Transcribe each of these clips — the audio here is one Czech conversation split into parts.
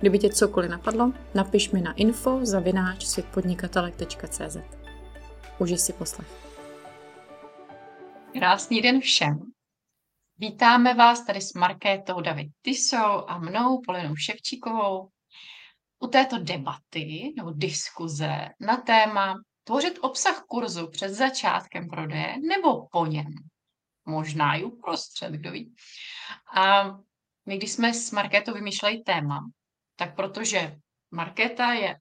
Kdyby tě cokoliv napadlo, napiš mi na info zavináč světpodnikatelek.cz. Užij si poslech. Krásný den všem. Vítáme vás tady s Markétou David Tisou a mnou, Polinou Ševčíkovou, u této debaty nebo diskuze na téma tvořit obsah kurzu před začátkem prodeje nebo po něm. Možná i uprostřed, kdo ví. A my, když jsme s Markétou vymýšleli téma, tak protože Markéta je,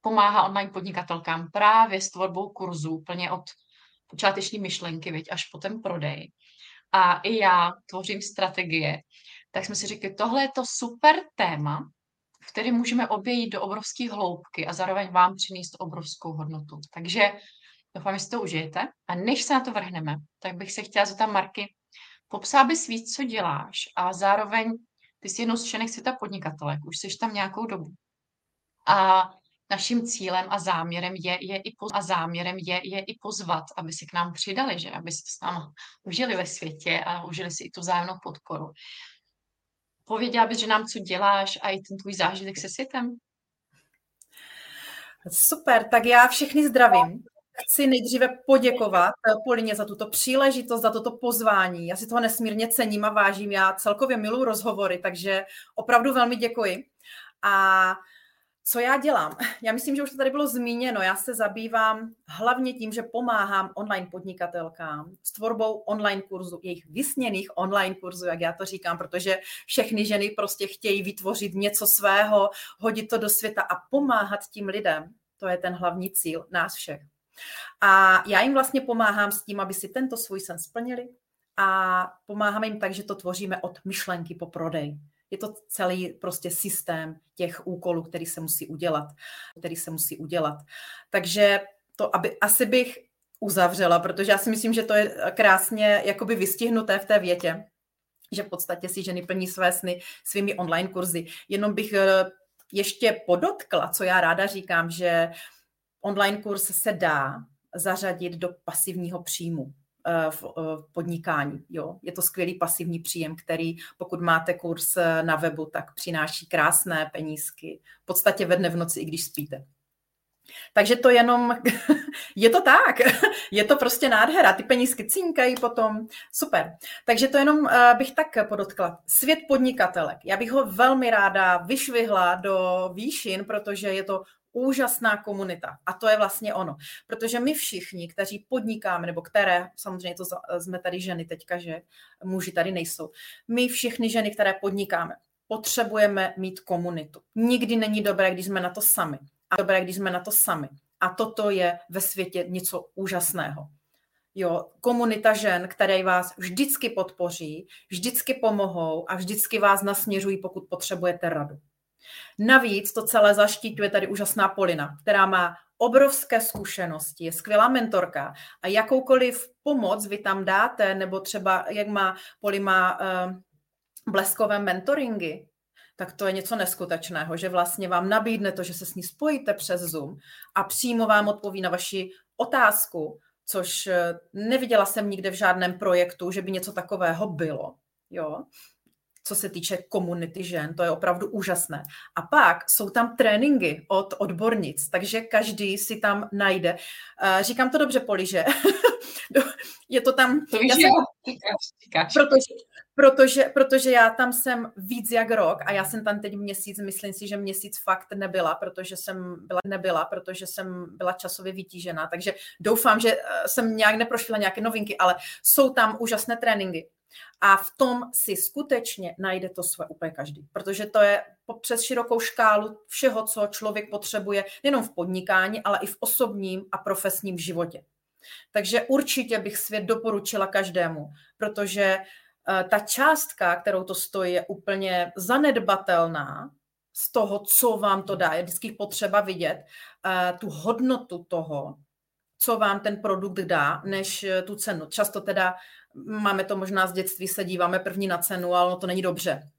pomáhá online podnikatelkám právě s tvorbou kurzů, úplně od počáteční myšlenky, viď, až po ten prodej. A i já tvořím strategie, tak jsme si řekli, tohle je to super téma, v který můžeme obejít do obrovské hloubky a zároveň vám přinést obrovskou hodnotu. Takže doufám, že si to užijete. A než se na to vrhneme, tak bych se chtěla zeptat Marky, popsá bys víc, co děláš a zároveň ty jsi jednou z členek světa podnikatelek, už jsi tam nějakou dobu. A naším cílem a záměrem je, je i poz, a záměrem je, je i pozvat, aby se k nám přidali, že aby se s námi užili ve světě a užili si i tu vzájemnou podporu. Pověděla bys, že nám co děláš a i ten tvůj zážitek se světem? Super, tak já všechny zdravím. Chci nejdříve poděkovat eh, Polině za tuto příležitost, za toto pozvání. Já si toho nesmírně cením a vážím. Já celkově miluji rozhovory, takže opravdu velmi děkuji. A co já dělám? Já myslím, že už to tady bylo zmíněno. Já se zabývám hlavně tím, že pomáhám online podnikatelkám s tvorbou online kurzu, jejich vysněných online kurzů, jak já to říkám, protože všechny ženy prostě chtějí vytvořit něco svého, hodit to do světa a pomáhat tím lidem. To je ten hlavní cíl nás všech. A já jim vlastně pomáhám s tím, aby si tento svůj sen splnili a pomáháme jim tak, že to tvoříme od myšlenky po prodej. Je to celý prostě systém těch úkolů, který se musí udělat, který se musí udělat. Takže to, aby asi bych uzavřela, protože já si myslím, že to je krásně jakoby vystihnuté v té větě, že v podstatě si ženy plní své sny svými online kurzy. Jenom bych eh, ještě podotkla, co já ráda říkám, že online kurz se dá zařadit do pasivního příjmu eh, v podnikání. Jo. Je to skvělý pasivní příjem, který pokud máte kurz eh, na webu, tak přináší krásné penízky. V podstatě ve dne v noci, i když spíte. Takže to jenom, je to tak, je to prostě nádhera, ty penízky cinkají potom, super. Takže to jenom eh, bych tak podotkla. Svět podnikatelek, já bych ho velmi ráda vyšvihla do výšin, protože je to úžasná komunita. A to je vlastně ono. Protože my všichni, kteří podnikáme, nebo které, samozřejmě to jsme tady ženy teďka, že muži tady nejsou, my všichni ženy, které podnikáme, potřebujeme mít komunitu. Nikdy není dobré, když jsme na to sami. A dobré, když jsme na to sami. A toto je ve světě něco úžasného. Jo, komunita žen, které vás vždycky podpoří, vždycky pomohou a vždycky vás nasměřují, pokud potřebujete radu. Navíc to celé zaštítuje tady úžasná Polina, která má obrovské zkušenosti, je skvělá mentorka a jakoukoliv pomoc vy tam dáte, nebo třeba jak má Poli má uh, bleskové mentoringy, tak to je něco neskutečného, že vlastně vám nabídne to, že se s ní spojíte přes Zoom a přímo vám odpoví na vaši otázku, což eh, neviděla jsem nikde v žádném projektu, že by něco takového bylo. Jo? Co se týče komunity žen, to je opravdu úžasné. A pak jsou tam tréninky od odbornic, takže každý si tam najde. Uh, říkám to dobře, Poli, že? je to tam... To víš, jsem, říkáš. Protože, protože, protože já tam jsem víc jak rok a já jsem tam teď měsíc, myslím si, že měsíc fakt nebyla, protože jsem byla nebyla, protože jsem byla časově vytížená, takže doufám, že eh, jsem nějak neprošla nějaké novinky, ale jsou tam úžasné tréninky a v tom si skutečně najde to své úplně každý, protože to je přes širokou škálu všeho, co člověk potřebuje, nejenom v podnikání, ale i v osobním a profesním životě. Takže určitě bych svět doporučila každému, protože eh, ta částka, kterou to stojí, je úplně zanedbatelná z toho, co vám to dá. Je vždycky potřeba vidět uh, tu hodnotu toho, co vám ten produkt dá, než eh, tu cenu. Často teda máme to možná z dětství, se díváme první na cenu, ale to není dobře.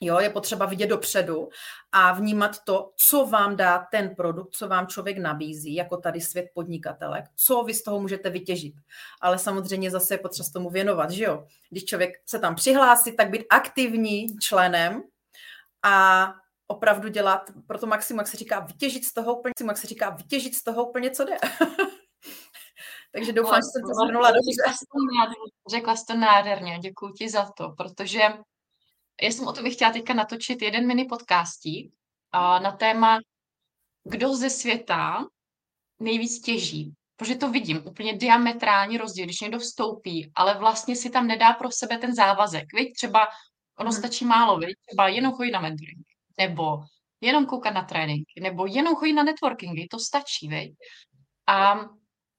Jo, je potřeba vidět dopředu a vnímat to, co vám dá ten produkt, co vám člověk nabízí, jako tady svět podnikatelek, co vy z toho můžete vytěžit. Ale samozřejmě zase je potřeba tomu věnovat, že jo? Když člověk se tam přihlásí, tak být aktivní členem a opravdu dělat pro to maximum, jak se říká, vytěžit z toho úplně, jak se říká, vytěžit z toho úplně, co jde. Takže doufám, že jsem to zhrnula dobře. Řekla jsi to nádherně, děkuji ti za to, protože já jsem o tom chtěla teďka natočit jeden mini podcastí na téma, kdo ze světa nejvíc těží. Protože to vidím, úplně diametrální rozdíl, když někdo vstoupí, ale vlastně si tam nedá pro sebe ten závazek. Víš, třeba ono hmm. stačí málo, víš, třeba jenom chodit na mentoring, nebo jenom koukat na trénink, nebo jenom chodit na networkingy, to stačí, víš. A,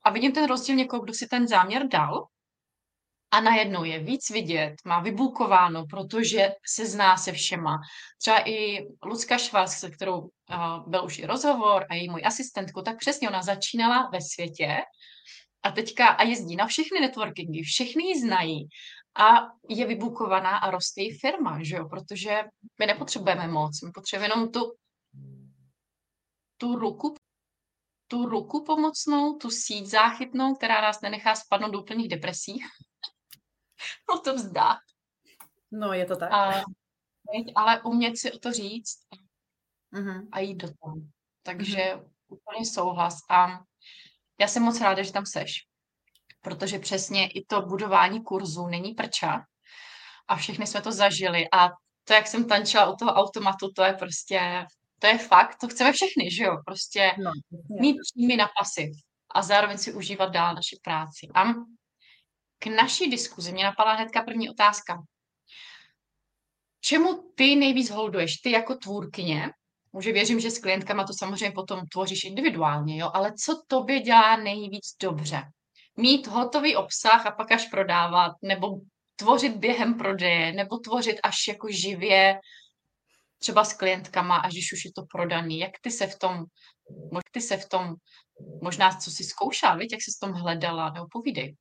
a vidím ten rozdíl někoho, kdo si ten záměr dal a najednou je víc vidět, má vybukováno, protože se zná se všema. Třeba i Lucka Švás, se kterou uh, byl už i rozhovor a její můj asistentku, tak přesně ona začínala ve světě a teďka a jezdí na všechny networkingy, všechny ji znají a je vybukovaná a roste její firma, že jo? protože my nepotřebujeme moc, my potřebujeme jenom tu, tu ruku tu ruku pomocnou, tu síť záchytnou, která nás nenechá spadnout do úplných depresí o to vzdát. No, je to tak. A, ale umět si o to říct mm-hmm. a jít do toho. Takže mm-hmm. úplně souhlas. A já jsem moc ráda, že tam seš. Protože přesně i to budování kurzu není prča. A všechny jsme to zažili. A to, jak jsem tančila u toho automatu, to je prostě, to je fakt, to chceme všechny, že jo? Prostě no, mít příjmy na pasiv a zároveň si užívat dál naši práci. A k naší diskuzi mě napadla hnedka první otázka. Čemu ty nejvíc holduješ? Ty jako tvůrkyně, Může věřím, že s klientkama to samozřejmě potom tvoříš individuálně, jo, ale co tobě dělá nejvíc dobře? Mít hotový obsah a pak až prodávat, nebo tvořit během prodeje, nebo tvořit až jako živě, třeba s klientkama, až když už je to prodaný. Jak ty se v tom, ty se v tom, možná co si zkoušela, víš, jak jsi v tom hledala, nebo povídej.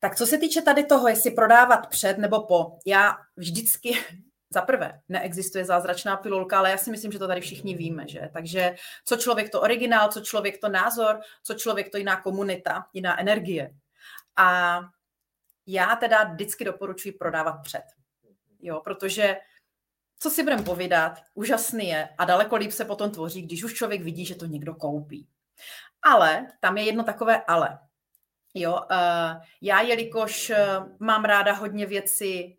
Tak co se týče tady toho, jestli prodávat před nebo po, já vždycky, za prvé, neexistuje zázračná pilulka, ale já si myslím, že to tady všichni víme, že? Takže co člověk to originál, co člověk to názor, co člověk to jiná komunita, jiná energie. A já teda vždycky doporučuji prodávat před. Jo, protože co si budeme povídat, úžasný je a daleko líp se potom tvoří, když už člověk vidí, že to někdo koupí. Ale tam je jedno takové ale. Jo, uh, já, jelikož uh, mám ráda hodně věci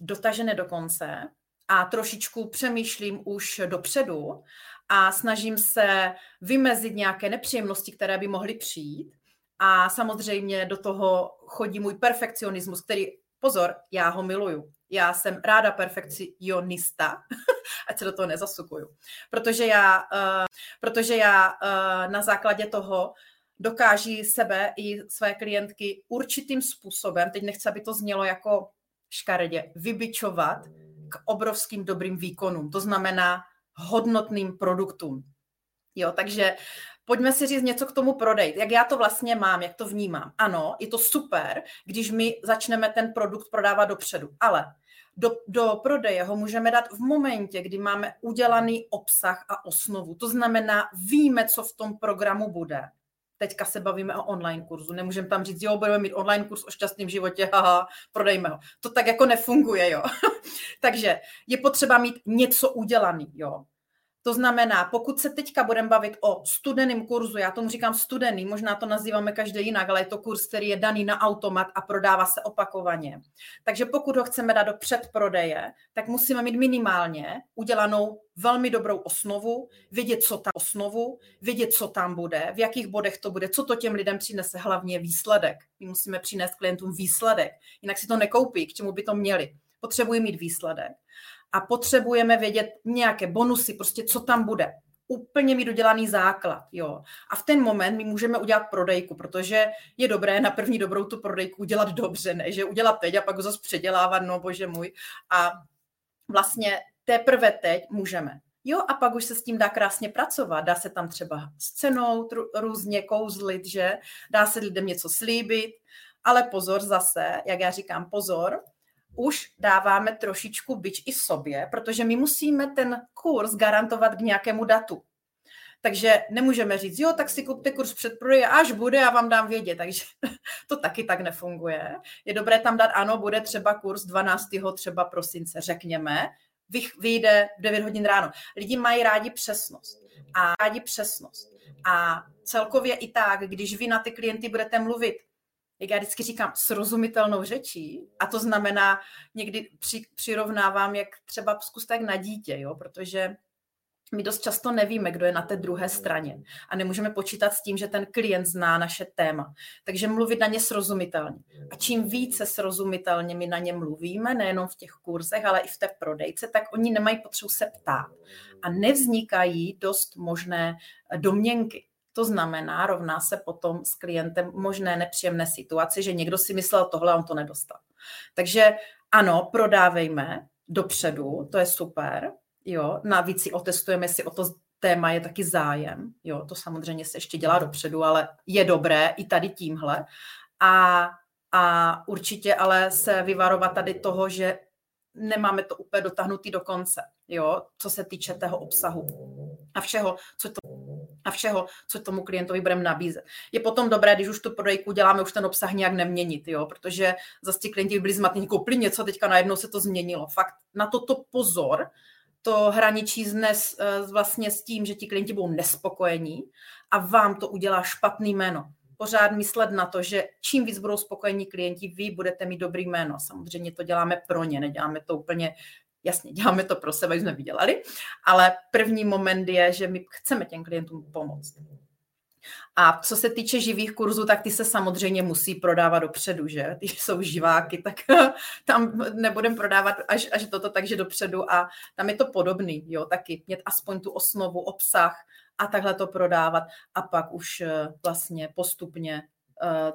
dotažené do konce a trošičku přemýšlím už dopředu a snažím se vymezit nějaké nepříjemnosti, které by mohly přijít. A samozřejmě do toho chodí můj perfekcionismus, který, pozor, já ho miluju. Já jsem ráda perfekcionista, ať se do toho nezasukuju. Protože já, uh, protože já uh, na základě toho dokáží sebe i své klientky určitým způsobem, teď nechci, aby to znělo jako škaredě, vybičovat k obrovským dobrým výkonům, to znamená hodnotným produktům. Jo, takže pojďme si říct něco k tomu prodej. Jak já to vlastně mám, jak to vnímám. Ano, je to super, když my začneme ten produkt prodávat dopředu, ale do, do prodeje ho můžeme dát v momentě, kdy máme udělaný obsah a osnovu. To znamená, víme, co v tom programu bude teďka se bavíme o online kurzu. Nemůžeme tam říct, jo, budeme mít online kurz o šťastném životě, haha, prodejme ho. To tak jako nefunguje, jo. Takže je potřeba mít něco udělaný, jo. To znamená, pokud se teďka budeme bavit o studeném kurzu, já tomu říkám studený, možná to nazýváme každý jinak, ale je to kurz, který je daný na automat a prodává se opakovaně. Takže pokud ho chceme dát do předprodeje, tak musíme mít minimálně udělanou velmi dobrou osnovu, vědět, co tam osnovu, vědět, co tam bude, v jakých bodech to bude, co to těm lidem přinese, hlavně výsledek. My musíme přinést klientům výsledek, jinak si to nekoupí, k čemu by to měli. Potřebují mít výsledek a potřebujeme vědět nějaké bonusy, prostě co tam bude. Úplně mít udělaný základ, jo. A v ten moment my můžeme udělat prodejku, protože je dobré na první dobrou tu prodejku udělat dobře, ne, že udělat teď a pak ho zase předělávat, no bože můj. A vlastně teprve teď můžeme. Jo, a pak už se s tím dá krásně pracovat. Dá se tam třeba scénou různě kouzlit, že? Dá se lidem něco slíbit, ale pozor zase, jak já říkám, pozor, už dáváme trošičku byč i sobě, protože my musíme ten kurz garantovat k nějakému datu. Takže nemůžeme říct, jo, tak si kupte kurz předprodeje, až bude, já vám dám vědět. Takže to taky tak nefunguje. Je dobré tam dát, ano, bude třeba kurz 12. třeba prosince, řekněme, vyjde v 9 hodin ráno. Lidi mají rádi přesnost. A rádi přesnost. A celkově i tak, když vy na ty klienty budete mluvit jak já vždycky říkám, srozumitelnou řečí. A to znamená, někdy při, přirovnávám, jak třeba zkuste jak na dítě, jo? protože my dost často nevíme, kdo je na té druhé straně a nemůžeme počítat s tím, že ten klient zná naše téma. Takže mluvit na ně srozumitelně. A čím více srozumitelně my na ně mluvíme, nejenom v těch kurzech, ale i v té prodejce, tak oni nemají potřebu se ptát. A nevznikají dost možné domněnky. To znamená, rovná se potom s klientem možné nepříjemné situaci, že někdo si myslel tohle on to nedostal. Takže ano, prodávejme dopředu, to je super, jo, navíc si otestujeme, jestli o to téma je taky zájem, jo, to samozřejmě se ještě dělá dopředu, ale je dobré i tady tímhle. A, a určitě ale se vyvarovat tady toho, že nemáme to úplně dotáhnutý do konce, jo, co se týče toho obsahu a všeho, co to a všeho, co tomu klientovi budeme nabízet. Je potom dobré, když už tu prodejku děláme, už ten obsah nějak neměnit, jo, protože zase ti klienti byli zmatní, koupili něco, teďka najednou se to změnilo. Fakt na toto pozor, to hraničí dnes eh, vlastně s tím, že ti klienti budou nespokojení a vám to udělá špatný jméno. Pořád myslet na to, že čím víc budou spokojení klienti, vy budete mít dobrý jméno. Samozřejmě to děláme pro ně, neděláme to úplně Jasně, děláme to pro sebe, jsme vydělali, ale první moment je, že my chceme těm klientům pomoct. A co se týče živých kurzů, tak ty se samozřejmě musí prodávat dopředu, že? Ty jsou živáky, tak tam nebudem prodávat až, až toto takže dopředu a tam je to podobný, jo, taky mít aspoň tu osnovu, obsah a takhle to prodávat a pak už eh, vlastně postupně eh,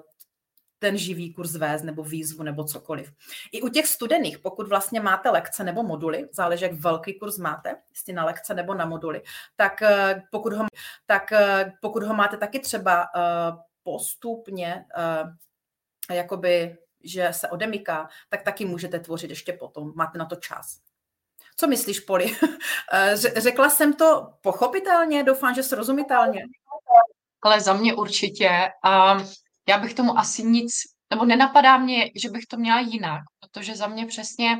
ten živý kurz vést nebo výzvu nebo cokoliv. I u těch studených, pokud vlastně máte lekce nebo moduly, záleží, jak velký kurz máte, jestli na lekce nebo na moduly, tak eh, pokud ho, tak eh, pokud ho máte taky třeba eh, postupně, jakoby, že se odemyká, tak taky můžete tvořit ještě potom. Máte na to čas. Co myslíš, Poli? Řekla jsem to pochopitelně, doufám, že srozumitelně. Ale za mě určitě. A já bych tomu asi nic, nebo nenapadá mě, že bych to měla jinak, protože za mě přesně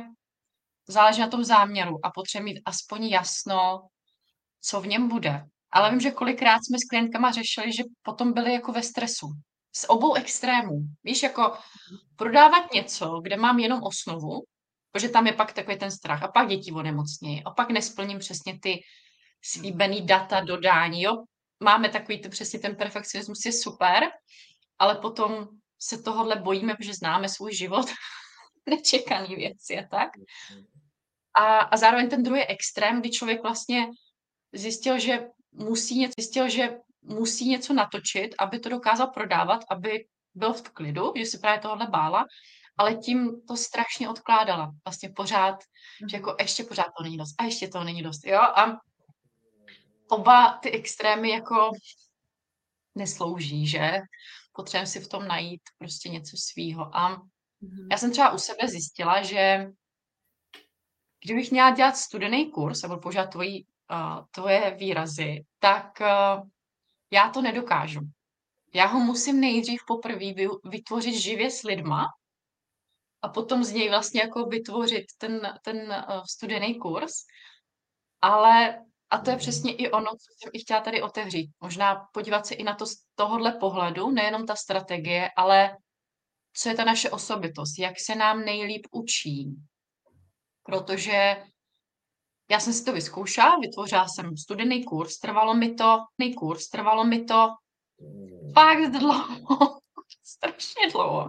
záleží na tom záměru a potřebuje mít aspoň jasno, co v něm bude. Ale vím, že kolikrát jsme s klientkama řešili, že potom byli jako ve stresu. Z obou extrémů. Víš, jako prodávat něco, kde mám jenom osnovu, protože tam je pak takový ten strach a pak děti onemocnějí a pak nesplním přesně ty slíbený data dodání, jo. Máme takový to přesně ten perfekcionismus je super, ale potom se tohohle bojíme, protože známe svůj život, nečekaný věci a tak. A, a zároveň ten druhý extrém, kdy člověk vlastně zjistil, že musí něco, zjistil, že musí něco natočit, aby to dokázal prodávat, aby byl v klidu, že si právě tohle bála, ale tím to strašně odkládala. Vlastně pořád, že jako ještě pořád to není dost a ještě to není dost, jo? A oba ty extrémy jako neslouží, že? Potřebujeme si v tom najít prostě něco svýho. A mm-hmm. já jsem třeba u sebe zjistila, že kdybych měla dělat studený kurz nebo používat tvojí, uh, tvoje výrazy, tak uh, já to nedokážu. Já ho musím nejdřív poprvé vytvořit živě s lidma a potom z něj vlastně jako vytvořit ten, ten uh, studený kurz. Ale a to je přesně i ono, co jsem i chtěla tady otevřít. Možná podívat se i na to z tohohle pohledu, nejenom ta strategie, ale co je ta naše osobitost, jak se nám nejlíp učí. Protože já jsem si to vyzkoušela, vytvořila jsem studený kurz, trvalo mi to, kurz, trvalo mi to fakt dlouho, strašně dlouho.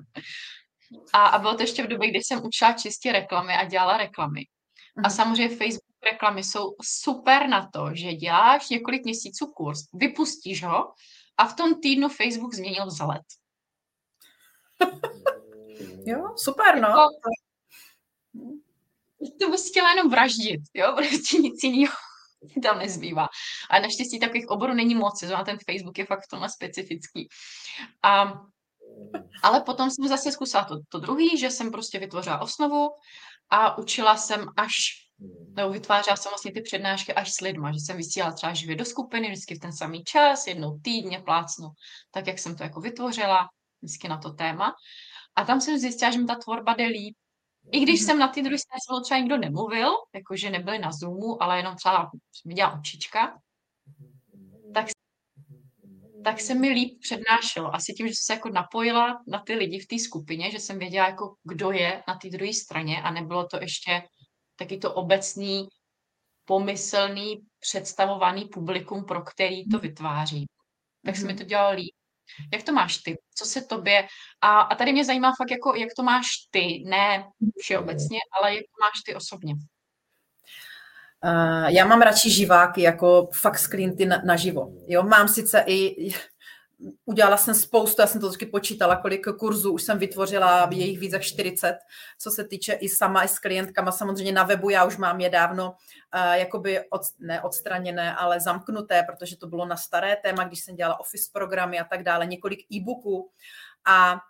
A, a bylo to ještě v době, kdy jsem učila čistě reklamy a dělala reklamy. A mhm. samozřejmě Facebook reklamy jsou super na to, že děláš několik měsíců kurz, vypustíš ho a v tom týdnu Facebook změnil vzhled. jo, super, no. Jako, to bys chtěla jenom vraždit, jo, prostě nic jiného tam nezbývá. A naštěstí takových oborů není moc, na ten Facebook je fakt v tomhle specifický. A, ale potom jsem zase zkusila to, to druhý, že jsem prostě vytvořila osnovu a učila jsem až nebo vytvářela jsem vlastně ty přednášky až s lidma, že jsem vysílala třeba živě do skupiny, vždycky v ten samý čas, jednou týdně plácnu, tak jak jsem to jako vytvořila, vždycky na to téma. A tam jsem zjistila, že mi ta tvorba jde líp. I když mm-hmm. jsem na ty druhé straně třeba nikdo nemluvil, jakože nebyli na Zoomu, ale jenom třeba mi dělala očička, tak, tak se mi líp přednášelo. Asi tím, že jsem se jako napojila na ty lidi v té skupině, že jsem věděla, jako, kdo je na té druhé straně a nebylo to ještě taky to obecný, pomyslný, představovaný publikum, pro který to vytváří. Tak se mi mhm. to dělalo líp. Jak to máš ty? Co se tobě... A, a tady mě zajímá fakt, jako, jak to máš ty, ne všeobecně, ale jak to máš ty osobně. Uh, já mám radši živáky, jako fakt z klienty naživo. Jo, mám sice i udělala jsem spoustu, já jsem to vždycky počítala, kolik kurzů už jsem vytvořila, jejich víc jak 40, co se týče i sama, i s klientkama, samozřejmě na webu, já už mám je dávno uh, jakoby od, ne odstraněné, ale zamknuté, protože to bylo na staré téma, když jsem dělala office programy a tak dále, několik e-booků. A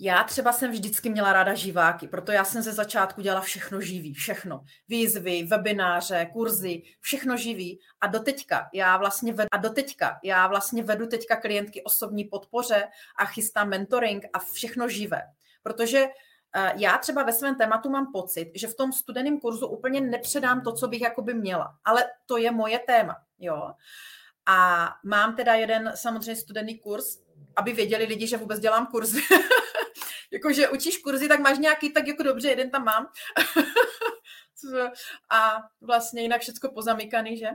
já třeba jsem vždycky měla ráda živáky, proto já jsem ze začátku dělala všechno živý, všechno. Výzvy, webináře, kurzy, všechno živý. A doteďka já vlastně vedu, a doteďka já vlastně vedu teďka klientky osobní podpoře a chystám mentoring a všechno živé. Protože eh, já třeba ve svém tématu mám pocit, že v tom studeném kurzu úplně nepředám to, co bych jakoby měla. Ale to je moje téma, jo. A mám teda jeden samozřejmě studený kurz, aby věděli lidi, že vůbec dělám kurzy. jakože učíš kurzy, tak máš nějaký, tak jako dobře, jeden tam mám. a vlastně jinak všechno pozamykaný, že?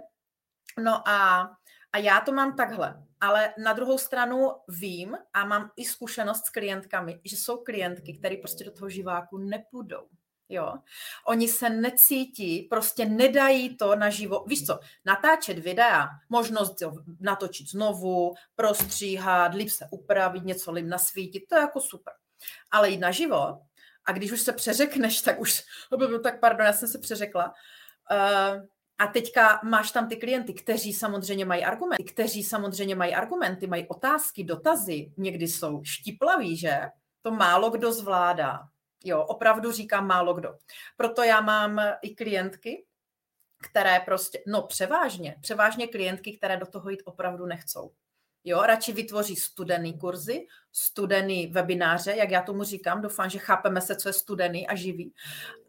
No a, a já to mám takhle. Ale na druhou stranu vím a mám i zkušenost s klientkami, že jsou klientky, které prostě do toho živáku nepůjdou. Jo. Oni se necítí, prostě nedají to naživo. Víš co, natáčet videa, možnost jo, natočit znovu, prostříhat, líp se upravit, něco líp nasvítit, to je jako super. Ale jít naživo, a když už se přeřekneš, tak už, tak pardon, já jsem se přeřekla, uh, a teďka máš tam ty klienty, kteří samozřejmě mají argumenty, kteří samozřejmě mají argumenty, mají otázky, dotazy, někdy jsou štiplaví, že? To málo kdo zvládá. Jo, opravdu říkám málo kdo. Proto já mám i klientky, které prostě, no převážně, převážně klientky, které do toho jít opravdu nechcou. Jo, radši vytvoří studený kurzy, studený webináře, jak já tomu říkám, doufám, že chápeme se, co je studený a živý.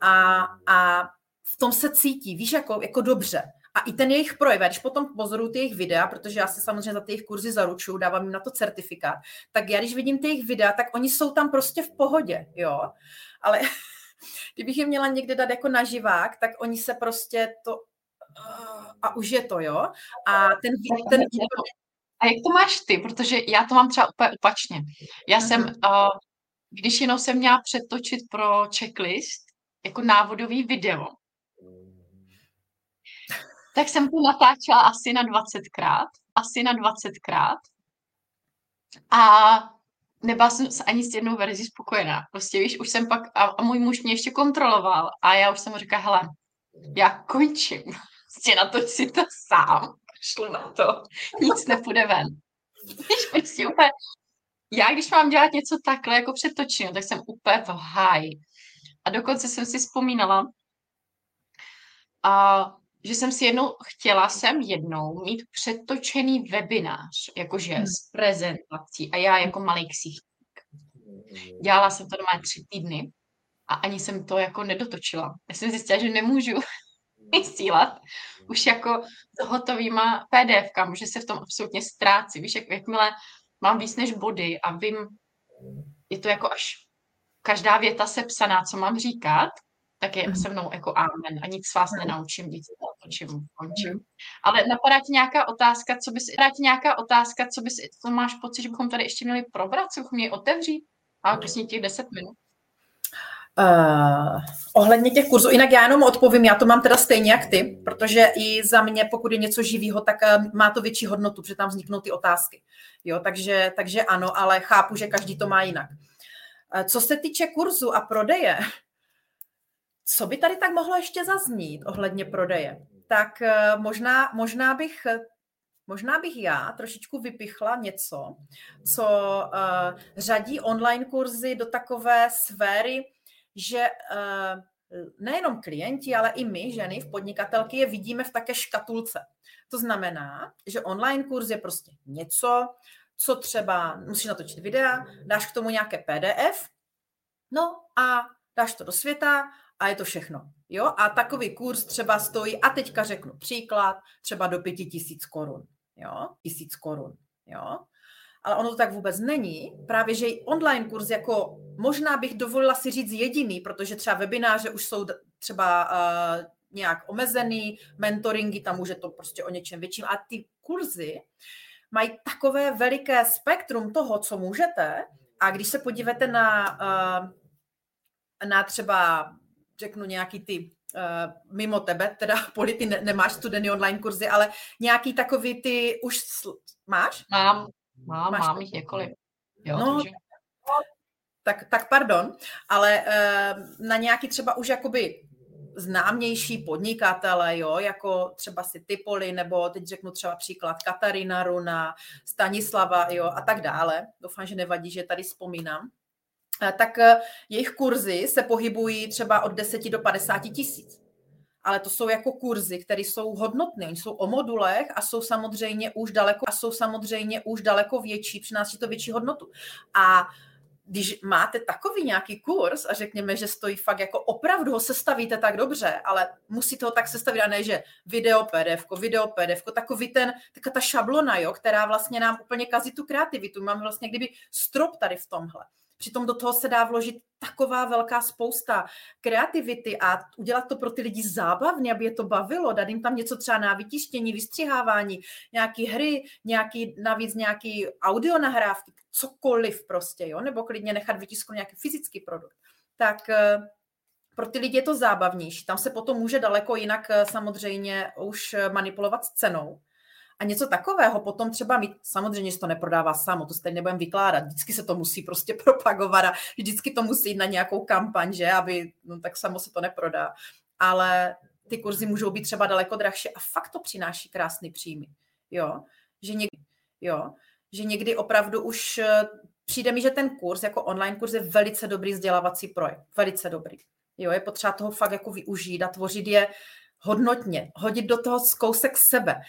A, a v tom se cítí, víš, jako, jako dobře. A i ten jejich projev, když potom pozoruju ty jejich videa, protože já se samozřejmě za ty jejich kurzy zaručuju, dávám jim na to certifikát, tak já když vidím ty jejich videa, tak oni jsou tam prostě v pohodě, jo. Ale kdybych je měla někde dát jako na živák, tak oni se prostě to a už je to, jo. A ten, ten, a jak to máš ty? Protože já to mám třeba úplně opačně. Já jsem, uh, když jenom jsem měla přetočit pro checklist, jako návodový video, tak jsem to natáčela asi na 20krát. Asi na 20krát. A nebyla jsem se ani s jednou verzí spokojená. Prostě víš, už jsem pak, a, a můj muž mě ještě kontroloval a já už jsem mu říkala, hele, já končím. Prostě natoč si to sám šlu na to, nic nepůjde ven. Víš, prostě úplně, já když mám dělat něco takhle jako přetočím, tak jsem úplně v háji. A dokonce jsem si vzpomínala, a, že jsem si jednou, chtěla jsem jednou mít přetočený webinář, jakože hmm. s prezentací a já jako malý ksichtík. Dělala jsem to doma tři týdny a ani jsem to jako nedotočila. Já jsem zjistila, že nemůžu vysílat už jako s hotovýma PDFkama, že se v tom absolutně ztrácí. Víš, jak, jakmile mám víc než body a vím, je to jako až každá věta sepsaná, co mám říkat, tak je se mnou jako amen a nic vás nenaučím, nic čím končím. Ale napadá ti nějaká otázka, co bys, napadá ti nějaká otázka, co bys, co máš pocit, že bychom tady ještě měli probrat, co bychom měli otevřít? A prostě těch 10 minut. Uh, ohledně těch kurzů, jinak já jenom odpovím, já to mám teda stejně jak ty, protože i za mě, pokud je něco živého, tak uh, má to větší hodnotu, protože tam vzniknou ty otázky. Jo, takže, takže ano, ale chápu, že každý to má jinak. Uh, co se týče kurzu a prodeje, co by tady tak mohlo ještě zaznít ohledně prodeje? Tak eh, možná, možná bych Možná bych já trošičku vypichla něco, co uh, řadí online kurzy do takové sféry, že uh, nejenom klienti, ale i my, ženy v podnikatelky, je vidíme v také škatulce. To znamená, že online kurz je prostě něco, co třeba musíš natočit videa, dáš k tomu nějaké PDF, no a dáš to do světa a je to všechno. Jo? A takový kurz třeba stojí, a teďka řeknu příklad, třeba do pěti tisíc korun. Jo? Tisíc korun. Jo? Ale ono to tak vůbec není. Právě, že online kurz jako možná bych dovolila si říct jediný, protože třeba webináře už jsou třeba uh, nějak omezený, mentoringy, tam už je to prostě o něčem větším. A ty kurzy mají takové veliké spektrum toho, co můžete. A když se podíváte na, uh, na třeba, řeknu, nějaký ty uh, mimo tebe, teda Poli, ty ne, nemáš studený online kurzy, ale nějaký takový ty už sl- máš? Mám, mám, Máš mám jich několik. Jo, no, takže... tak, tak pardon, ale uh, na nějaký třeba už jakoby známější podnikatele, jo, jako třeba si Typoli, nebo teď řeknu třeba příklad Katarina Runa, Stanislava, jo, a tak dále. Doufám, že nevadí, že tady vzpomínám. Eh, tak eh, jejich kurzy se pohybují třeba od 10 do 50 tisíc. Ale to jsou jako kurzy, které jsou hodnotné. Oni jsou o modulech a jsou samozřejmě už daleko, a jsou samozřejmě už daleko větší, přináší to větší hodnotu. A když máte takový nějaký kurz a řekněme, že stojí fakt jako opravdu ho sestavíte tak dobře, ale musíte ho tak sestavit a ne, že video PDF, video PDF, takový ten, taková ta šablona, jo, která vlastně nám úplně kazí tu kreativitu. Mám vlastně kdyby strop tady v tomhle. Přitom do toho se dá vložit taková velká spousta kreativity a udělat to pro ty lidi zábavně, aby je to bavilo, dát jim tam něco třeba na vytištění, vystřihávání, nějaký hry, nějaký, navíc nějaký audio nahrávky, cokoliv prostě, jo, nebo klidně nechat vytisknout nějaký fyzický produkt. Tak eh, pro ty lidi je to zábavnější. Tam se potom může daleko jinak eh, samozřejmě už manipulovat s cenou, a něco takového potom třeba mít, samozřejmě se to neprodává samo, to teď nebudeme vykládat, vždycky se to musí prostě propagovat a vždycky to musí jít na nějakou kampaň, že, aby, no tak samo se to neprodá. Ale ty kurzy můžou být třeba daleko drahší a fakt to přináší krásný příjmy. Jo, že někdy, jo, že někdy opravdu už eh, přijde mi, že ten kurz jako online kurz je velice dobrý vzdělávací projekt. Velice dobrý. Jo, je potřeba toho fakt jako využít a tvořit je hodnotně, hodit do toho kousek sebe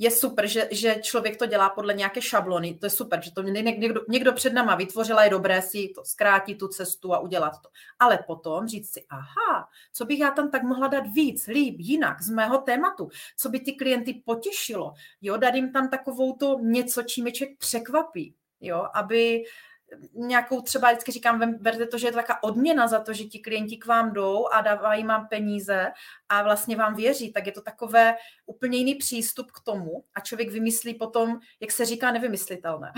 je super, že, že člověk to dělá podle nějaké šablony, to je super, že to někdo, někdo před náma vytvořila, je dobré si to zkrátit tu cestu a udělat to. Ale potom říct si, aha, co bych já tam tak mohla dát víc, líp, jinak, z mého tématu, co by ty klienty potěšilo, jo, dát jim tam takovou to něco, čím je člověk překvapí, jo, aby, nějakou třeba, vždycky říkám, berte to, že je to taková odměna za to, že ti klienti k vám jdou a dávají vám peníze a vlastně vám věří, tak je to takové úplně jiný přístup k tomu a člověk vymyslí potom, jak se říká, nevymyslitelné.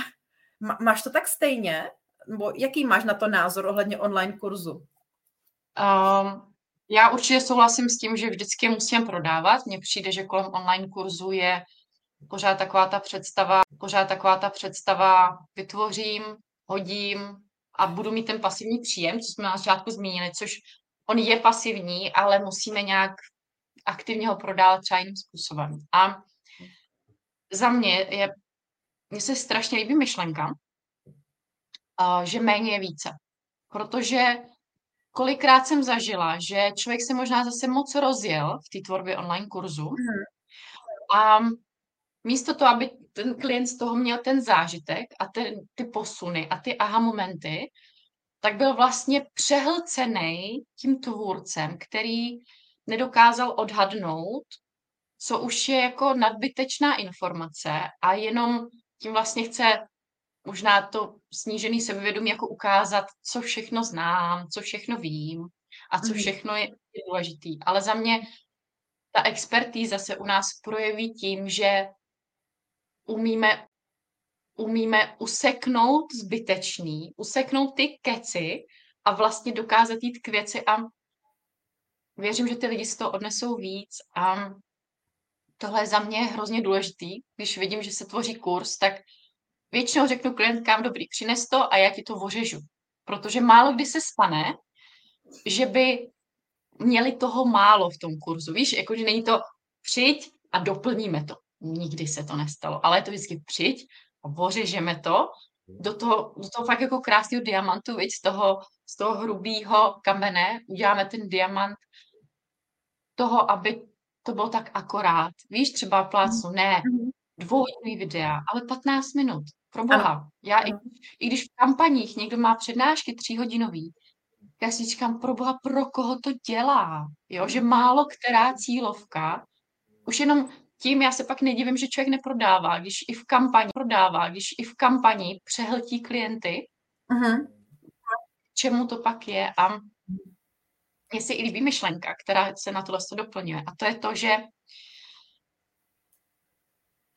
Máš to tak stejně? Nebo jaký máš na to názor ohledně online kurzu? Um, já určitě souhlasím s tím, že vždycky musím prodávat. Mně přijde, že kolem online kurzu je pořád taková ta představa, pořád taková ta představa, vytvořím hodím a budu mít ten pasivní příjem, co jsme na začátku zmínili, což on je pasivní, ale musíme nějak aktivně ho prodávat třeba jiným způsobem. A za mě je, mně se strašně líbí myšlenka, že méně je více. Protože kolikrát jsem zažila, že člověk se možná zase moc rozjel v té tvorbě online kurzu mhm. a místo toho, aby ten klient z toho měl ten zážitek a ten, ty posuny a ty aha momenty, tak byl vlastně přehlcený tím tvůrcem, který nedokázal odhadnout, co už je jako nadbytečná informace a jenom tím vlastně chce možná to snížený sebevědomí jako ukázat, co všechno znám, co všechno vím a co mhm. všechno je, je důležitý. Ale za mě ta expertíza se u nás projeví tím, že umíme, umíme useknout zbytečný, useknout ty keci a vlastně dokázat jít k věci a věřím, že ty lidi z toho odnesou víc a tohle je za mě hrozně důležitý. Když vidím, že se tvoří kurz, tak většinou řeknu klientkám, dobrý, přines to a já ti to ořežu. Protože málo kdy se stane, že by měli toho málo v tom kurzu. Víš, jakože není to přijď a doplníme to. Nikdy se to nestalo, ale je to vždycky přijď a ořežeme to do toho, do toho fakt jako krásného diamantu, víc, z toho, z toho hrubého kamene uděláme ten diamant toho, aby to bylo tak akorát. Víš, třeba plácu, ne mhm. dvouhodinový videa, ale 15 minut. Pro boha. Já i, i když v kampaních někdo má přednášky tříhodinový, já si říkám, pro boha, pro koho to dělá? Jo, že málo která cílovka, už jenom tím já se pak nedivím, že člověk neprodává, když i v kampani prodává, když i v kampani přehltí klienty, uh-huh. čemu to pak je a mně se i líbí myšlenka, která se na tohle doplňuje a to je to, že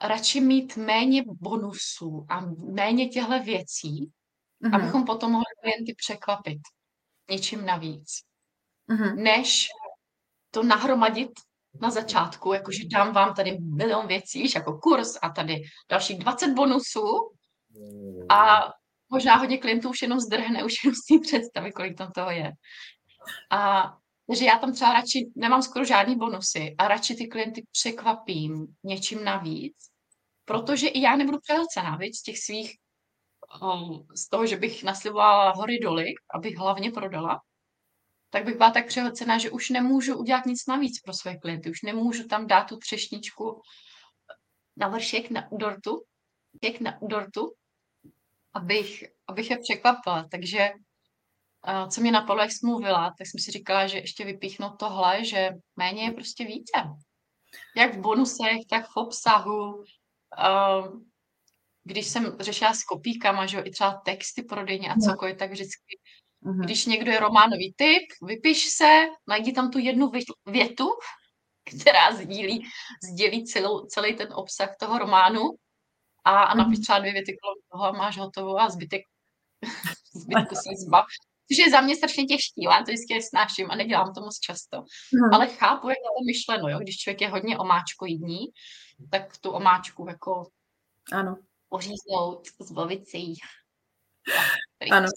radši mít méně bonusů a méně těchto věcí, uh-huh. abychom potom mohli klienty překvapit něčím navíc, uh-huh. než to nahromadit na začátku, jakože dám vám tady milion věcí, jako kurz a tady dalších 20 bonusů a možná hodně klientů už jenom zdrhne, už jenom si představit, kolik tam toho je. A takže já tam třeba radši nemám skoro žádný bonusy a radši ty klienty překvapím něčím navíc, protože i já nebudu přehlcená, víc z těch svých, z toho, že bych naslibovala hory doly, abych hlavně prodala, tak bych byla tak přehlcená, že už nemůžu udělat nic navíc pro své klienty. Už nemůžu tam dát tu třešničku na vršek na dortu, jak na dortu, abych, abych je překvapila. Takže co mě napadlo, jak jsem mluvila, tak jsem si říkala, že ještě vypíchnu tohle, že méně je prostě více. Jak v bonusech, tak v obsahu. Když jsem řešila s kopíkama, že i třeba texty prodejně a cokoliv, tak vždycky Mm-hmm. Když někdo je románový typ, vypiš se, najdi tam tu jednu větu, která sdílí, sdělí celou, celý ten obsah toho románu a, a napiš třeba dvě věty kolem toho a máš hotovo a zbytek, zbytku si zbav. Což je za mě strašně těžký, já to vždycky snáším a nedělám to moc často. Hmm. Ale chápu, jak je to myšleno, jo? když člověk je hodně omáčkoidní, tak tu omáčku jako ano. poříznout, zbavit se jí. Ano,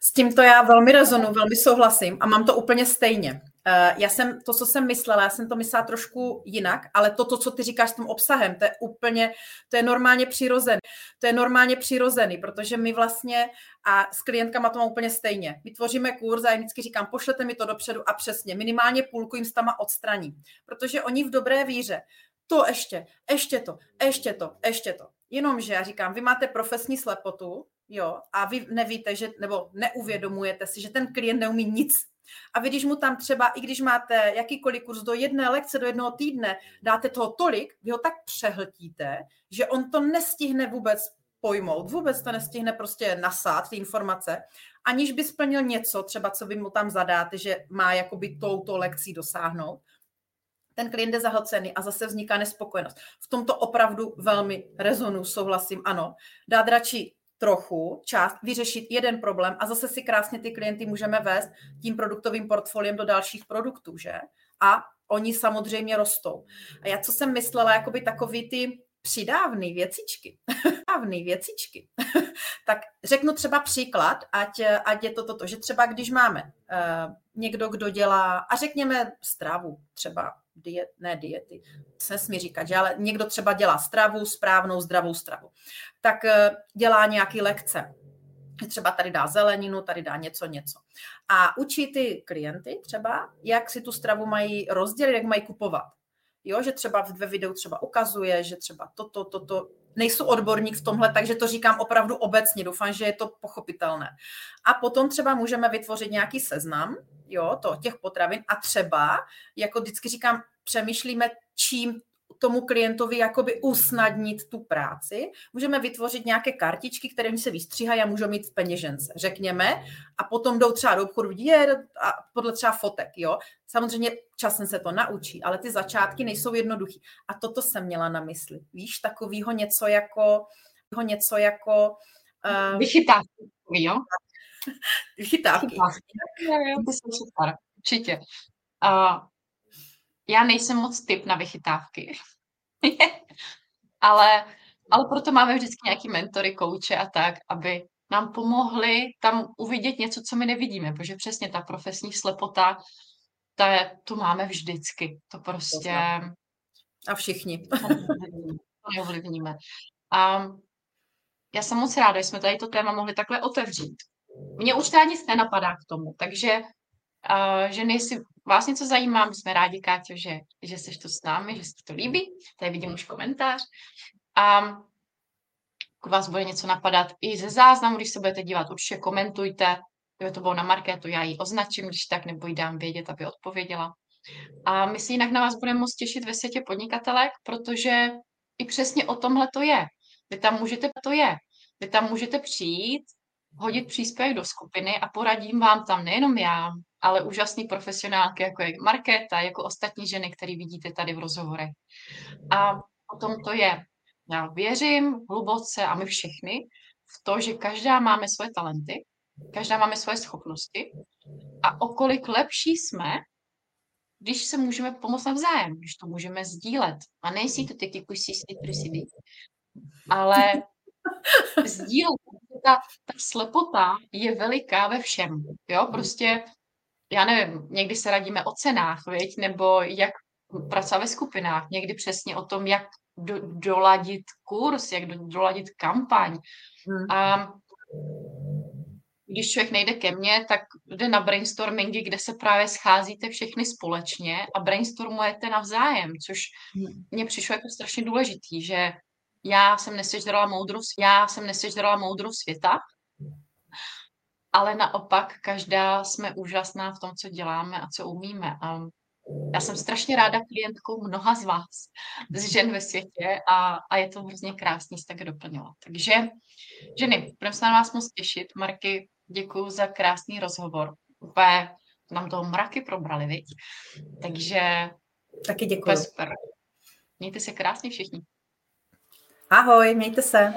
s tímto já velmi rezonu, velmi souhlasím a mám to úplně stejně. Eh, já jsem to, co jsem myslela, já jsem to myslela trošku jinak, ale to, to co ty říkáš s tím obsahem, to je úplně, to je normálně přirozený. To je normálně přirozený, protože my vlastně a s klientkama to mám úplně stejně. Vytvoříme kurz a já vždycky říkám, pošlete mi to dopředu a přesně, minimálně půlku jim s tama odstraní. Protože oni v dobré víře, to ještě, ještě to, ještě to, ještě to. Jenomže já říkám, vy máte profesní slepotu, jo, a vy nevíte, že, nebo neuvědomujete si, že ten klient neumí nic. A vy, když mu tam třeba, i když máte jakýkoliv kurz do jedné lekce, do jednoho týdne, dáte toho tolik, vy ho tak přehltíte, že on to nestihne vůbec pojmout, vůbec to nestihne prostě nasát, ty informace, aniž by splnil něco, třeba co vy mu tam zadáte, že má jakoby touto lekcí dosáhnout, ten klient je zahlcený a zase vzniká nespokojenost. V tomto opravdu velmi rezonu, souhlasím, ano. Dát radši trochu část, vyřešit jeden problém a zase si krásně ty klienty můžeme vést tím produktovým portfoliem do dalších produktů, že? A oni samozřejmě rostou. A já co jsem myslela, jako by takový ty přidávný věcičky, přidávný věcičky, tak řeknu třeba příklad, ať, ať je to toto, že třeba když máme uh, někdo, kdo dělá, a řekněme stravu, třeba diet, ne diety, se smí říkat, že ale někdo třeba dělá stravu, správnou, zdravou stravu, tak eh, dělá nějaký lekce. Třeba tady dá zeleninu, tady dá něco, něco. A učí ty klienty třeba, jak si tu stravu mají rozdělit, jak mají kupovat. Jo, že třeba ve videu třeba ukazuje, že třeba toto, toto, nejsou odborník v tomhle, takže to říkám opravdu obecně, doufám, že je to pochopitelné. A potom třeba můžeme vytvořit nějaký seznam, jo, to těch potravin a třeba, jako vždycky říkám, přemýšlíme, čím tomu klientovi jakoby usnadnit tu práci. Můžeme vytvořit nějaké kartičky, které se vystříhají a můžou mít v peněžence, řekněme, a potom jdou třeba do obchodu, je, a podle třeba fotek, jo. Samozřejmě časem se to naučí, ale ty začátky nejsou jednoduchý. A toto jsem měla na mysli. Víš, takovýho něco jako, něco jako uh, Vychytávky, jo? Jsou super, určitě. Uh, já nejsem moc typ na vychytávky. ale, ale proto máme vždycky nějaký mentory, kouče a tak, aby nám pomohli tam uvidět něco, co my nevidíme, protože přesně ta profesní slepota to, je, to máme vždycky. To prostě... A všichni. To neovlivníme. A já jsem moc ráda, že jsme tady to téma mohli takhle otevřít. Mně už tady nic nenapadá k tomu, takže uh, ženy, jestli vás něco zajímá, my jsme rádi, Káťo, že, že jsi tu s námi, že se to líbí. Tady vidím už komentář. A pokud vás bude něco napadat i ze záznamu, když se budete dívat, určitě komentujte. Kdyby to bylo na marketu, já ji označím, když tak, nebo jí dám vědět, aby odpověděla. A my si jinak na vás budeme moc těšit ve světě podnikatelek, protože i přesně o tomhle to je. Vy tam můžete, to je. Vy tam můžete přijít, hodit příspěvek do skupiny a poradím vám tam nejenom já, ale úžasný profesionálky, jako je Markéta, jako ostatní ženy, které vidíte tady v rozhovorech. A o tom to je. Já věřím hluboce a my všechny v to, že každá máme svoje talenty, každá máme svoje schopnosti a okolik lepší jsme, když se můžeme pomoct navzájem, když to můžeme sdílet. A nejsi to ty kusy si ale sdílet. Ta, ta slepota je veliká ve všem. Jo, prostě, já nevím, někdy se radíme o cenách, viď? nebo jak pracovat ve skupinách, někdy přesně o tom, jak do, doladit kurz, jak do, doladit kampaň. Hmm. A když člověk nejde ke mně, tak jde na brainstormingy, kde se právě scházíte všechny společně a brainstormujete navzájem, což hmm. mně přišlo jako strašně důležitý, že já jsem nesežrala moudrost, já jsem nesežrala moudrost světa, ale naopak každá jsme úžasná v tom, co děláme a co umíme. A já jsem strašně ráda klientkou mnoha z vás, z žen ve světě a, a je to hrozně krásný se tak doplnila. Takže ženy, budeme se na vás moc těšit. Marky, děkuji za krásný rozhovor. Úplně nám toho mraky probrali, viď? Takže Taky děkuji. Super. Mějte se krásně všichni. Ahoj, mějte se.